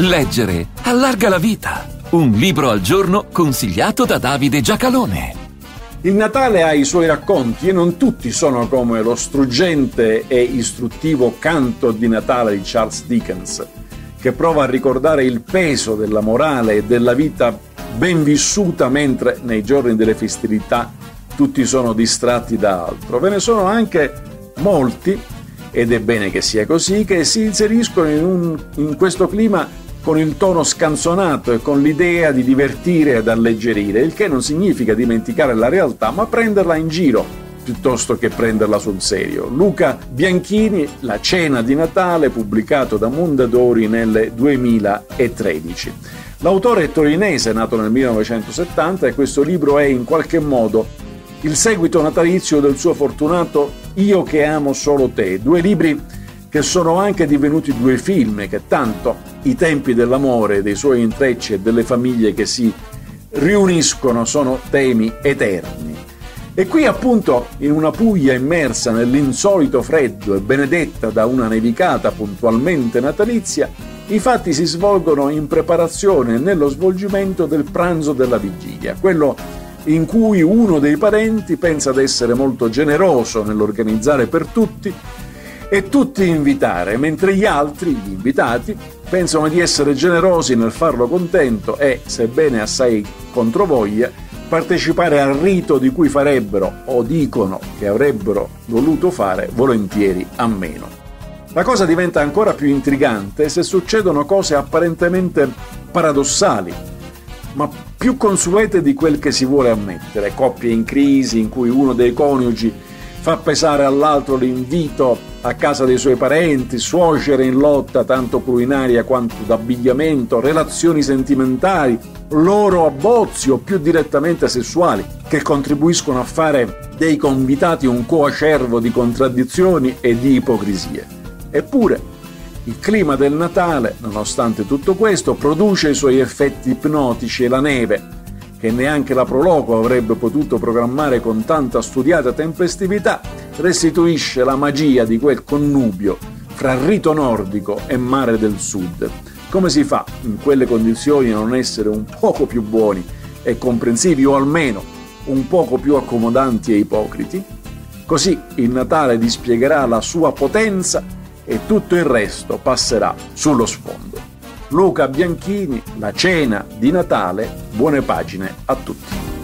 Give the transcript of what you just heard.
Leggere allarga la vita. Un libro al giorno consigliato da Davide Giacalone. Il Natale ha i suoi racconti e non tutti sono come lo struggente e istruttivo canto di Natale di Charles Dickens, che prova a ricordare il peso della morale e della vita ben vissuta mentre nei giorni delle festività tutti sono distratti da altro. Ve ne sono anche molti, ed è bene che sia così, che si inseriscono in, un, in questo clima con il tono scanzonato e con l'idea di divertire ed alleggerire, il che non significa dimenticare la realtà, ma prenderla in giro piuttosto che prenderla sul serio. Luca Bianchini, La cena di Natale, pubblicato da Mondadori nel 2013. L'autore è torinese, nato nel 1970, e questo libro è in qualche modo il seguito natalizio del suo fortunato Io che amo solo te, due libri che sono anche divenuti due film che tanto i tempi dell'amore, dei suoi intrecci e delle famiglie che si riuniscono sono temi eterni. E qui appunto in una Puglia immersa nell'insolito freddo e benedetta da una nevicata puntualmente natalizia, i fatti si svolgono in preparazione nello svolgimento del pranzo della vigilia, quello in cui uno dei parenti pensa di essere molto generoso nell'organizzare per tutti e tutti invitare, mentre gli altri, gli invitati, pensano di essere generosi nel farlo contento e, sebbene assai controvoglia, partecipare al rito di cui farebbero o dicono che avrebbero voluto fare volentieri a meno. La cosa diventa ancora più intrigante se succedono cose apparentemente paradossali, ma più consuete di quel che si vuole ammettere, coppie in crisi in cui uno dei coniugi fa pesare all'altro l'invito a casa dei suoi parenti, suocere in lotta tanto culinaria quanto d'abbigliamento, relazioni sentimentali, loro abbozzi o più direttamente sessuali, che contribuiscono a fare dei convitati un coacervo di contraddizioni e di ipocrisie. Eppure, il clima del Natale, nonostante tutto questo, produce i suoi effetti ipnotici e la neve, che neanche la Proloco avrebbe potuto programmare con tanta studiata tempestività, restituisce la magia di quel connubio fra rito nordico e mare del sud. Come si fa in quelle condizioni a non essere un poco più buoni e comprensivi o almeno un poco più accomodanti e ipocriti? Così il Natale dispiegherà la sua potenza e tutto il resto passerà sullo sfondo. Luca Bianchini, La cena di Natale, buone pagine a tutti.